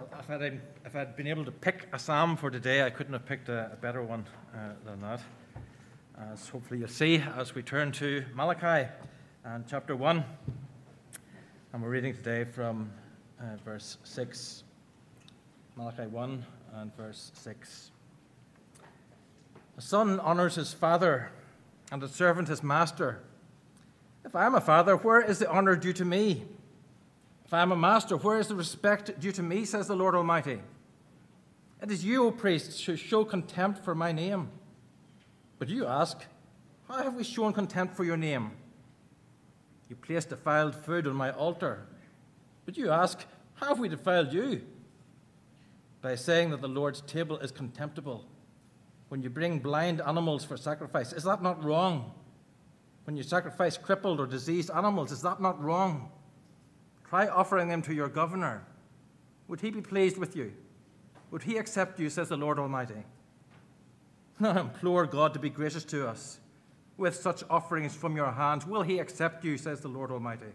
If I'd, if I'd been able to pick a psalm for today, I couldn't have picked a, a better one uh, than that. As hopefully you'll see as we turn to Malachi and chapter 1. And we're reading today from uh, verse 6. Malachi 1 and verse 6. A son honors his father, and a servant his master. If I am a father, where is the honor due to me? If I am a master, where is the respect due to me, says the Lord Almighty? It is you, O priests, who show contempt for my name. But you ask, How have we shown contempt for your name? You place defiled food on my altar. But you ask, How have we defiled you? By saying that the Lord's table is contemptible. When you bring blind animals for sacrifice, is that not wrong? When you sacrifice crippled or diseased animals, is that not wrong? Try offering them to your governor. Would he be pleased with you? Would he accept you, says the Lord Almighty? I implore God to be gracious to us with such offerings from your hands. Will he accept you, says the Lord Almighty?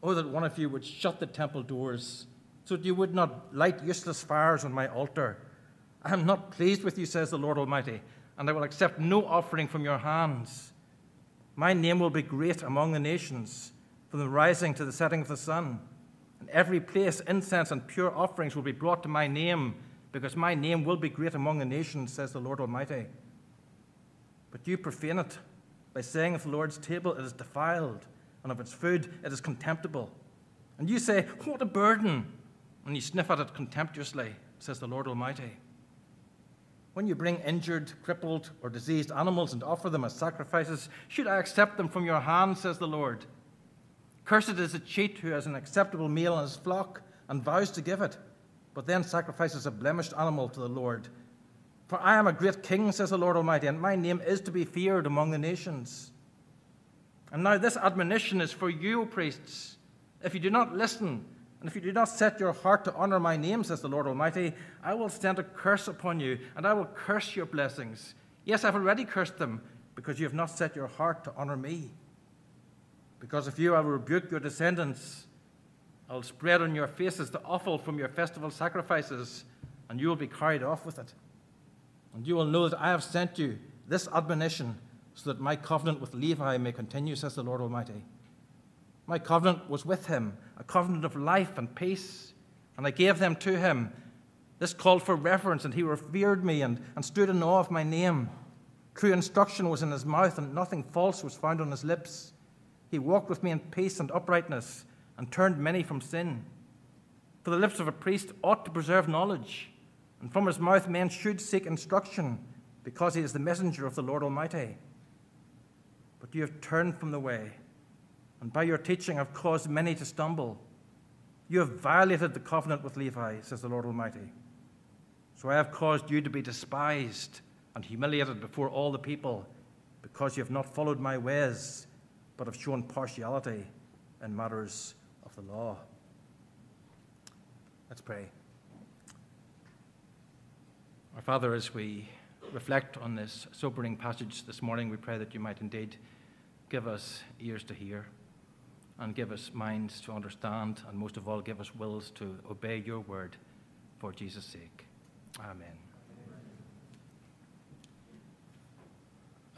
Oh, that one of you would shut the temple doors so that you would not light useless fires on my altar. I am not pleased with you, says the Lord Almighty, and I will accept no offering from your hands. My name will be great among the nations from the rising to the setting of the sun. In every place, incense and pure offerings will be brought to my name, because my name will be great among the nations, says the Lord Almighty. But you profane it by saying of the Lord's table it is defiled, and of its food it is contemptible. And you say, What a burden! And you sniff at it contemptuously, says the Lord Almighty. When you bring injured, crippled, or diseased animals and offer them as sacrifices, should I accept them from your hand, says the Lord? Cursed is the cheat who has an acceptable meal in his flock and vows to give it, but then sacrifices a blemished animal to the Lord. For I am a great king, says the Lord Almighty, and my name is to be feared among the nations. And now this admonition is for you, priests. If you do not listen, and if you do not set your heart to honor my name, says the Lord Almighty, I will send a curse upon you, and I will curse your blessings. Yes, I've already cursed them, because you have not set your heart to honor me. Because if you, I will rebuke your descendants. I will spread on your faces the offal from your festival sacrifices, and you will be carried off with it. And you will know that I have sent you this admonition so that my covenant with Levi may continue, says the Lord Almighty. My covenant was with him, a covenant of life and peace, and I gave them to him. This called for reverence, and he revered me and, and stood in awe of my name. True instruction was in his mouth, and nothing false was found on his lips. He walked with me in peace and uprightness and turned many from sin. For the lips of a priest ought to preserve knowledge, and from his mouth men should seek instruction, because he is the messenger of the Lord Almighty. But you have turned from the way, and by your teaching have caused many to stumble. You have violated the covenant with Levi, says the Lord Almighty. So I have caused you to be despised and humiliated before all the people, because you have not followed my ways but have shown partiality in matters of the law. Let's pray. Our Father, as we reflect on this sobering passage this morning, we pray that you might indeed give us ears to hear and give us minds to understand, and most of all, give us wills to obey your word for Jesus' sake. Amen.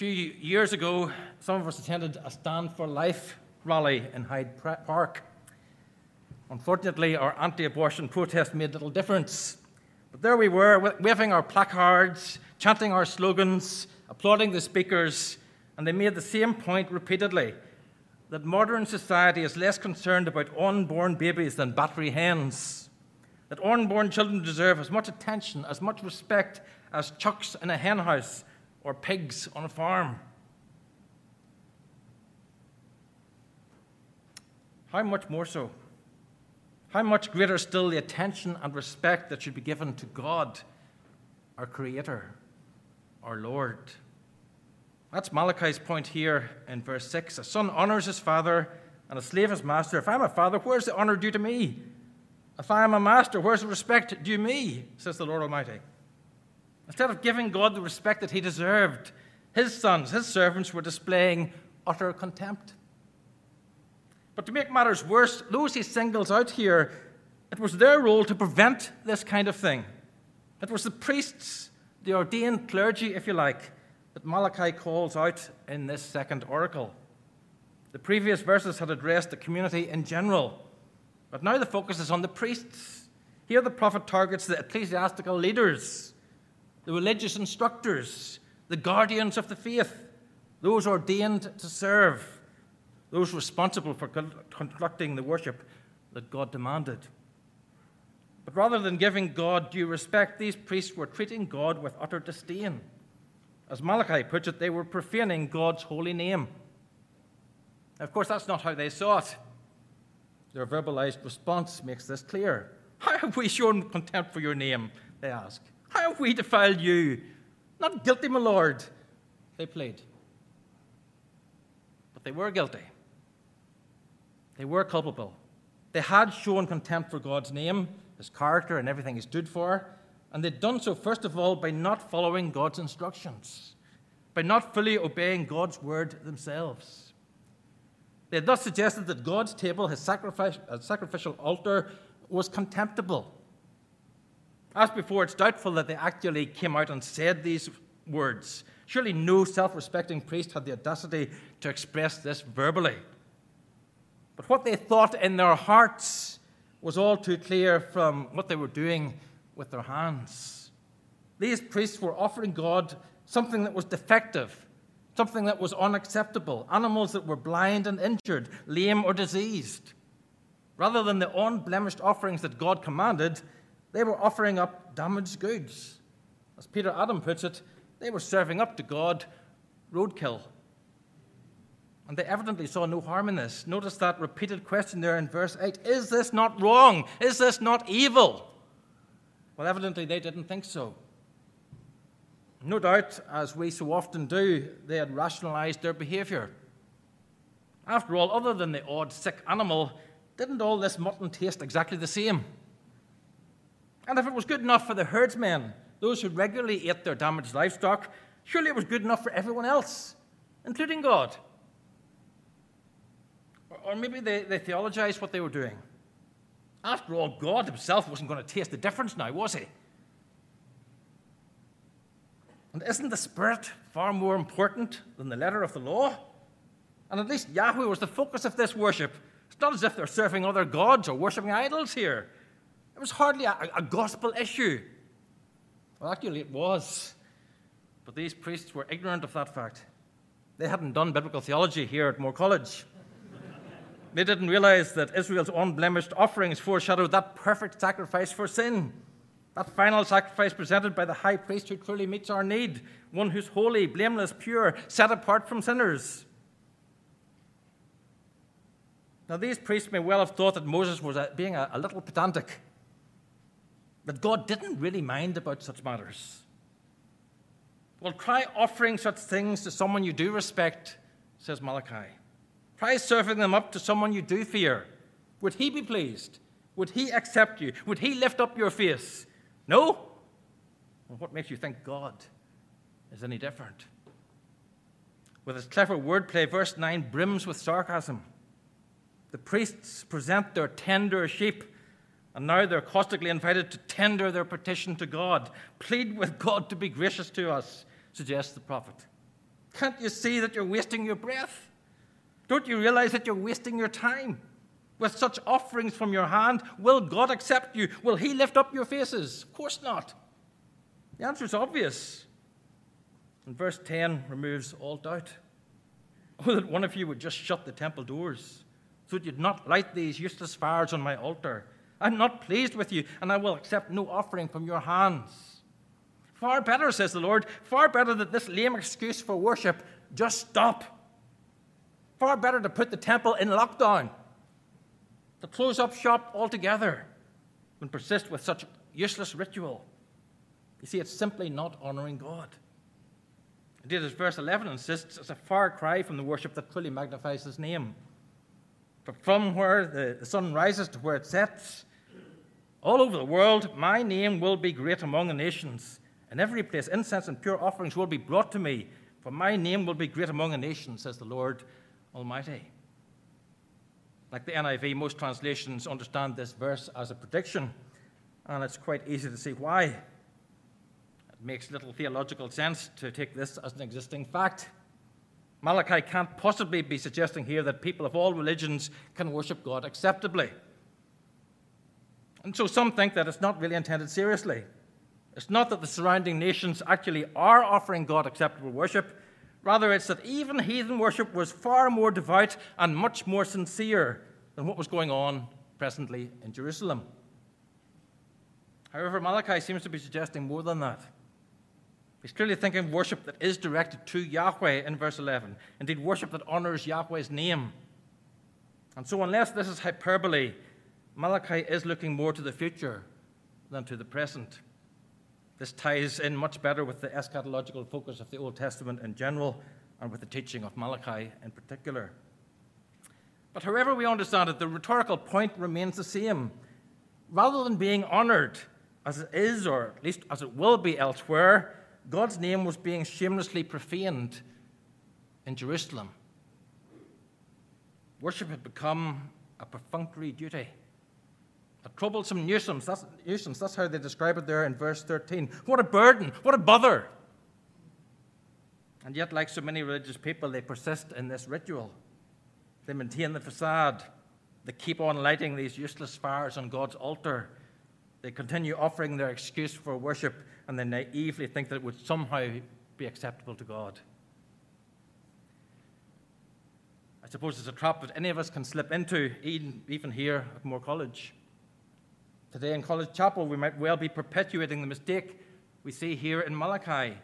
Few years ago, some of us attended a Stand for Life rally in Hyde Park. Unfortunately, our anti abortion protest made little difference. But there we were, waving our placards, chanting our slogans, applauding the speakers, and they made the same point repeatedly that modern society is less concerned about unborn babies than battery hens. That unborn children deserve as much attention, as much respect as chucks in a henhouse or pigs on a farm. How much more so? How much greater still the attention and respect that should be given to God, our Creator, our Lord. That's Malachi's point here in verse 6. A son honors his father, and a slave his master. If I'm a father, where's the honor due to me? If I am a master, where's the respect due me? says the Lord Almighty. Instead of giving God the respect that he deserved, his sons, his servants, were displaying utter contempt. But to make matters worse, those he singles out here It was their role to prevent this kind of thing. It was the priests, the ordained clergy, if you like, that Malachi calls out in this second oracle. The previous verses had addressed the community in general, but now the focus is on the priests. Here the prophet targets the ecclesiastical leaders, the religious instructors, the guardians of the faith, those ordained to serve, those responsible for conducting the worship that God demanded. But rather than giving God due respect, these priests were treating God with utter disdain. As Malachi puts it, they were profaning God's holy name. Of course, that's not how they saw it. Their verbalized response makes this clear. How have we shown contempt for your name? They ask. How have we defiled you? Not guilty, my Lord, they plead. But they were guilty. They were culpable. They had shown contempt for God's name, his character, and everything he stood for. And they'd done so, first of all, by not following God's instructions, by not fully obeying God's word themselves. They had thus suggested that God's table, his uh, sacrificial altar, was contemptible. As before, it's doubtful that they actually came out and said these words. Surely no self respecting priest had the audacity to express this verbally. But what they thought in their hearts was all too clear from what they were doing with their hands. These priests were offering God something that was defective, something that was unacceptable, animals that were blind and injured, lame or diseased. Rather than the unblemished offerings that God commanded, they were offering up damaged goods. As Peter Adam puts it, they were serving up to God roadkill. And they evidently saw no harm in this. Notice that repeated question there in verse 8 Is this not wrong? Is this not evil? Well, evidently they didn't think so. No doubt, as we so often do, they had rationalized their behavior. After all, other than the odd sick animal, didn't all this mutton taste exactly the same? And if it was good enough for the herdsmen, those who regularly ate their damaged livestock, surely it was good enough for everyone else, including God. Or maybe they, they theologized what they were doing. After all, God himself wasn't going to taste the difference now, was he? And isn't the Spirit far more important than the letter of the law? And at least Yahweh was the focus of this worship. It's not as if they're serving other gods or worshipping idols here. It was hardly a, a gospel issue. Well, actually, it was. But these priests were ignorant of that fact. They hadn't done biblical theology here at Moore College. they didn't realize that Israel's unblemished offerings foreshadowed that perfect sacrifice for sin. That final sacrifice presented by the high priest who truly meets our need, one who's holy, blameless, pure, set apart from sinners. Now, these priests may well have thought that Moses was being a, a little pedantic, that God didn't really mind about such matters. Well, try offering such things to someone you do respect, says Malachi. Try serving them up to someone you do fear. Would he be pleased? Would he accept you? Would he lift up your face? No? Well, what makes you think God is any different? With his clever wordplay, verse 9 brims with sarcasm. The priests present their tender sheep, and now they're caustically invited to tender their petition to God. Plead with God to be gracious to us, suggests the prophet. Can't you see that you're wasting your breath? Don't you realize that you're wasting your time? with such offerings from your hand? Will God accept you? Will He lift up your faces? Of course not. The answer is obvious. And verse 10 removes all doubt. Oh, that one of you would just shut the temple doors, so that you'd not light these useless fires on my altar. I'm not pleased with you, and I will accept no offering from your hands. Far better, says the Lord, far better that this lame excuse for worship just stop. Far better to put the temple in lockdown to close up shop altogether than persist with such useless ritual. You see, it's simply not honoring God. Indeed, as verse 11 insists, it's a far cry from the worship that fully magnifies his name. For from where the sun rises to where it sets, all over the world, my name will be great among the nations. In every place, incense and pure offerings will be brought to me, for my name will be great among the nations, says the Lord Almighty. Like the NIV, most translations understand this verse as a prediction, and it's quite easy to see why. It makes little theological sense to take this as an existing fact. Malachi can't possibly be suggesting here that people of all religions can worship God acceptably. And so some think that it's not really intended seriously. It's not that the surrounding nations actually are offering God acceptable worship. Rather, it's that even heathen worship was far more devout and much more sincere than what was going on presently in Jerusalem. However, Malachi seems to be suggesting more than that. He's clearly thinking worship that is directed to Yahweh in verse 11. Indeed, worship that honors Yahweh's name. And so, unless this is hyperbole, Malachi is looking more to the future than to the present. This ties in much better with the eschatological focus of the Old Testament in general and with the teaching of Malachi in particular. But however we understand it, the rhetorical point remains the same. Rather than being honored as it is, or at least as it will be elsewhere, God's name was being shamelessly profaned in Jerusalem. Worship had become a perfunctory duty, a troublesome nuisance. That's, nuisance. That's how they describe it there in verse 13. What a burden! What a bother! And yet, like so many religious people, they persist in this ritual. They maintain the facade. They keep on lighting these useless fires on God's altar. They continue offering their excuse for worship, and they naively think that it would somehow be acceptable to God. I suppose it's a trap that any of us can slip into, even here at Moore College. Today in College Chapel, we might well be perpetuating the mistake we see here in Malachi,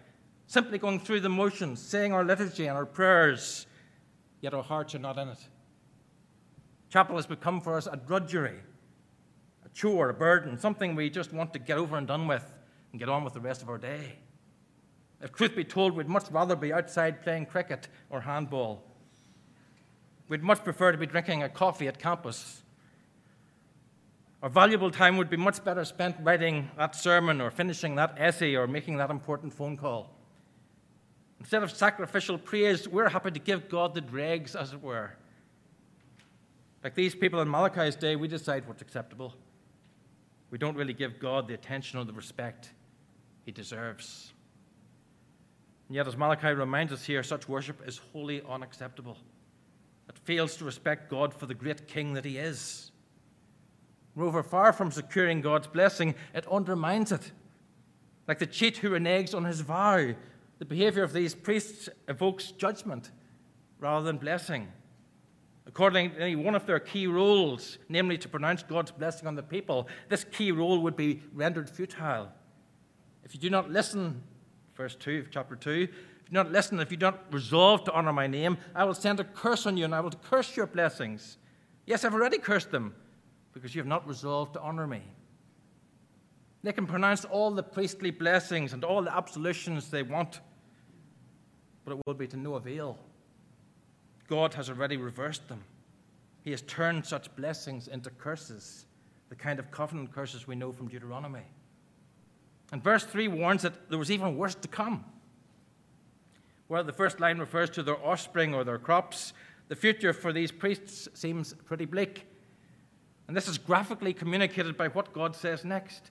simply going through the motions, saying our liturgy and our prayers, yet our hearts are not in it. Chapel has become for us a drudgery, a chore, a burden, something we just want to get over and done with and get on with the rest of our day. If truth be told, we'd much rather be outside playing cricket or handball. We'd much prefer to be drinking a coffee at campus. Our valuable time would be much better spent writing that sermon or finishing that essay or making that important phone call. Instead of sacrificial praise, we're happy to give God the dregs, as it were. Like these people in Malachi's day, we decide what's acceptable. We don't really give God the attention or the respect he deserves. And yet, as Malachi reminds us here, such worship is wholly unacceptable. It fails to respect God for the great king that he is. Moreover, far from securing God's blessing, it undermines it. Like the cheat who reneges on his vow, the behavior of these priests evokes judgment rather than blessing. According to one of their key roles, namely to pronounce God's blessing on the people, this key role would be rendered futile. If you do not listen, verse 2 of chapter 2, if you do not listen, if you do not resolve to honor my name, I will send a curse on you and I will curse your blessings. Yes, I've already cursed them because you have not resolved to honor me. They can pronounce all the priestly blessings and all the absolutions they want, but it will be to no avail. God has already reversed them. He has turned such blessings into curses, the kind of covenant curses we know from Deuteronomy. And verse 3 warns that there was even worse to come. Where the first line refers to their offspring or their crops, the future for these priests seems pretty bleak. And this is graphically communicated by what God says next.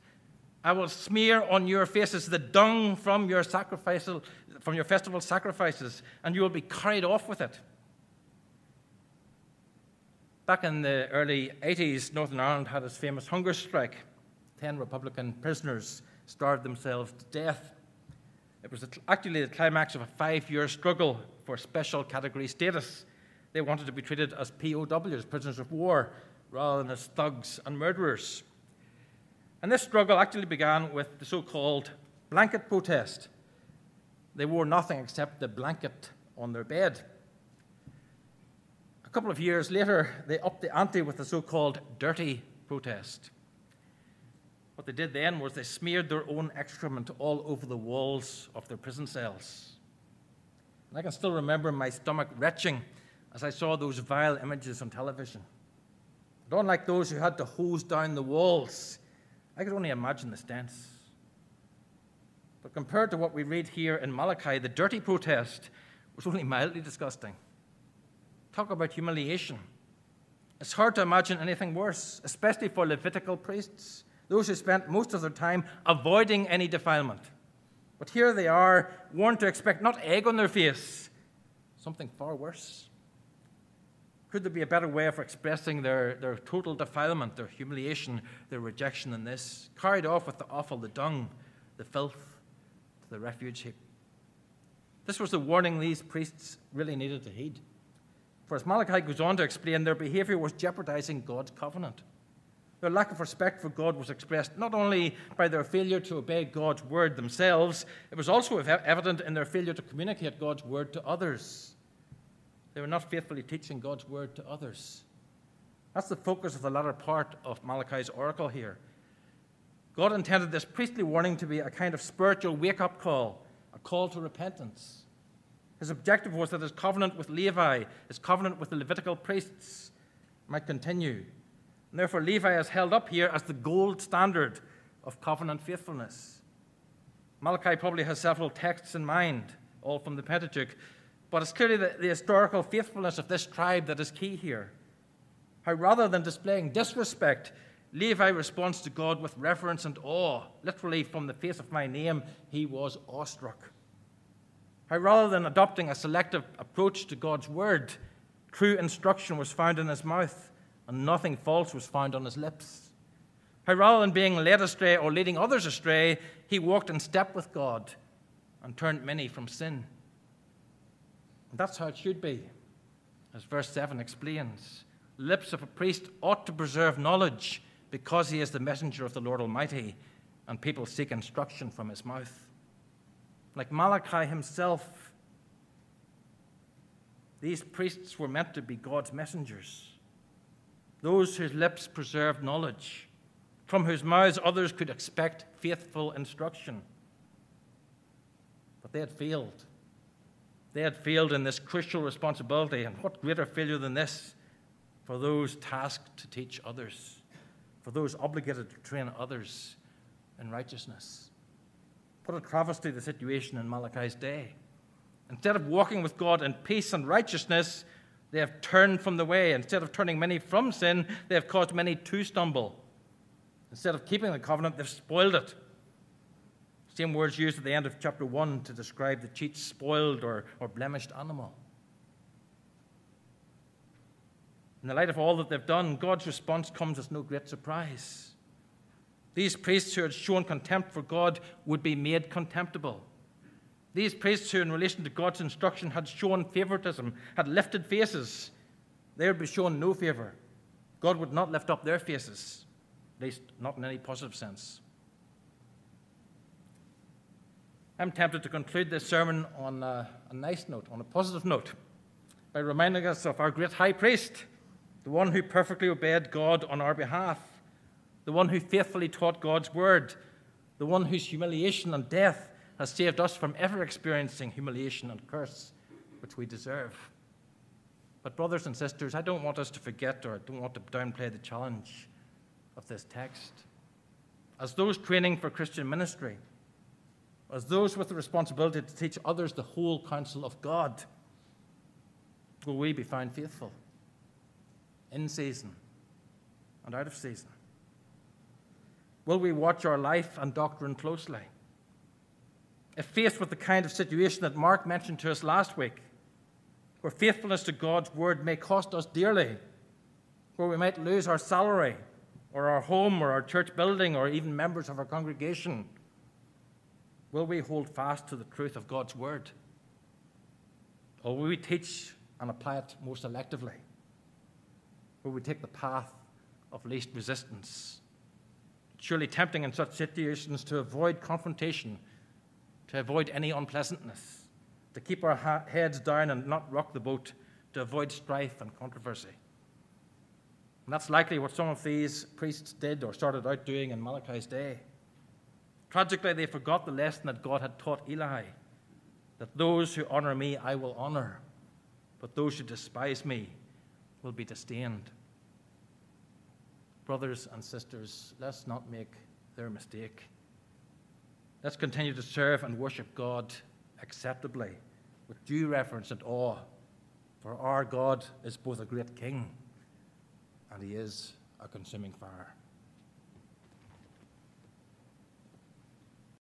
I will smear on your faces the dung from your sacrificial, from your festival sacrifices, and you will be carried off with it. Back in the early 80s, Northern Ireland had its famous hunger strike. Ten Republican prisoners starved themselves to death. It was actually the climax of a five year struggle for special category status. They wanted to be treated as POWs, prisoners of war, rather than as thugs and murderers. And this struggle actually began with the so called blanket protest. They wore nothing except the blanket on their bed A couple of years later, they upped the ante with the so called dirty protest. What they did then was they smeared their own excrement all over the walls of their prison cells. And I can still remember my stomach retching as I saw those vile images on television. But unlike those who had to hose down the walls, I could only imagine the stench. But compared to what we read here in Malachi, the dirty protest was only mildly disgusting. Talk about humiliation. It's hard to imagine anything worse, especially for Levitical priests, those who spent most of their time avoiding any defilement. But here they are, warned to expect not egg on their face, something far worse. Could there be a better way of expressing their, their total defilement, their humiliation, their rejection than this? Carried off with the offal, the dung, the filth, to the refuge heap. This was the warning these priests really needed to heed. For as Malachi goes on to explain, their behavior was jeopardizing God's covenant. Their lack of respect for God was expressed not only by their failure to obey God's word themselves, it was also evident in their failure to communicate God's word to others. They were not faithfully teaching God's word to others. That's the focus of the latter part of Malachi's oracle here. God intended this priestly warning to be a kind of spiritual wake up call, a call to repentance. His objective was that his covenant with Levi, his covenant with the Levitical priests, might continue. And therefore, Levi is held up here as the gold standard of covenant faithfulness. Malachi probably has several texts in mind, all from the Pentateuch, but it's clearly the, the historical faithfulness of this tribe that is key here. How rather than displaying disrespect, Levi responds to God with reverence and awe. Literally, from the face of my name, he was awestruck. How rather than adopting a selective approach to God's word, true instruction was found in his mouth, and nothing false was found on his lips. How rather than being led astray or leading others astray, he walked in step with God and turned many from sin. And that's how it should be, as verse 7 explains. lips of a priest ought to preserve knowledge because he is the messenger of the Lord Almighty, and people seek instruction from his mouth like Malachi himself. These priests were meant to be God's messengers, those whose lips preserved knowledge, from whose mouths others could expect faithful instruction. But they had failed. They had failed in this crucial responsibility, and what greater failure than this for those tasked to teach others, for those obligated to train others in righteousness? What a travesty the situation in Malachi's day. Instead of walking with God in peace and righteousness, they have turned from the way. Instead of turning many from sin, they have caused many to stumble. Instead of keeping the covenant, they've spoiled it. Same words used at the end of chapter 1 to describe the cheat, spoiled, or, or blemished animal. In the light of all that they've done, God's response comes as no great surprise. These priests who had shown contempt for God would be made contemptible. These priests who, in relation to God's instruction, had shown favoritism, had lifted faces, they would be shown no favor. God would not lift up their faces, at least not in any positive sense. I'm tempted to conclude this sermon on a, a nice note, on a positive note, by reminding us of our great high priest, the one who perfectly obeyed God on our behalf the one who faithfully taught God's word, the one whose humiliation and death has saved us from ever experiencing humiliation and curse, which we deserve. But, brothers and sisters, I don't want us to forget or I don't want to downplay the challenge of this text. As those training for Christian ministry, as those with the responsibility to teach others the whole counsel of God, will we be found faithful in season and out of season? Will we watch our life and doctrine closely? If faced with the kind of situation that Mark mentioned to us last week, where faithfulness to God's word may cost us dearly, where we might lose our salary, or our home, or our church building, or even members of our congregation, will we hold fast to the truth of God's word? Or will we teach and apply it more selectively? Will we take the path of least resistance? surely tempting in such situations to avoid confrontation, to avoid any unpleasantness, to keep our heads down and not rock the boat, to avoid strife and controversy. And that's likely what some of these priests did or started out doing in Malachi's day. Tragically, they forgot the lesson that God had taught Eli that those who honor me I will honor, but those who despise me will be disdained brothers and sisters, let's not make their mistake. Let's continue to serve and worship God acceptably, with due reverence and awe, for our God is both a great King and He is a consuming fire.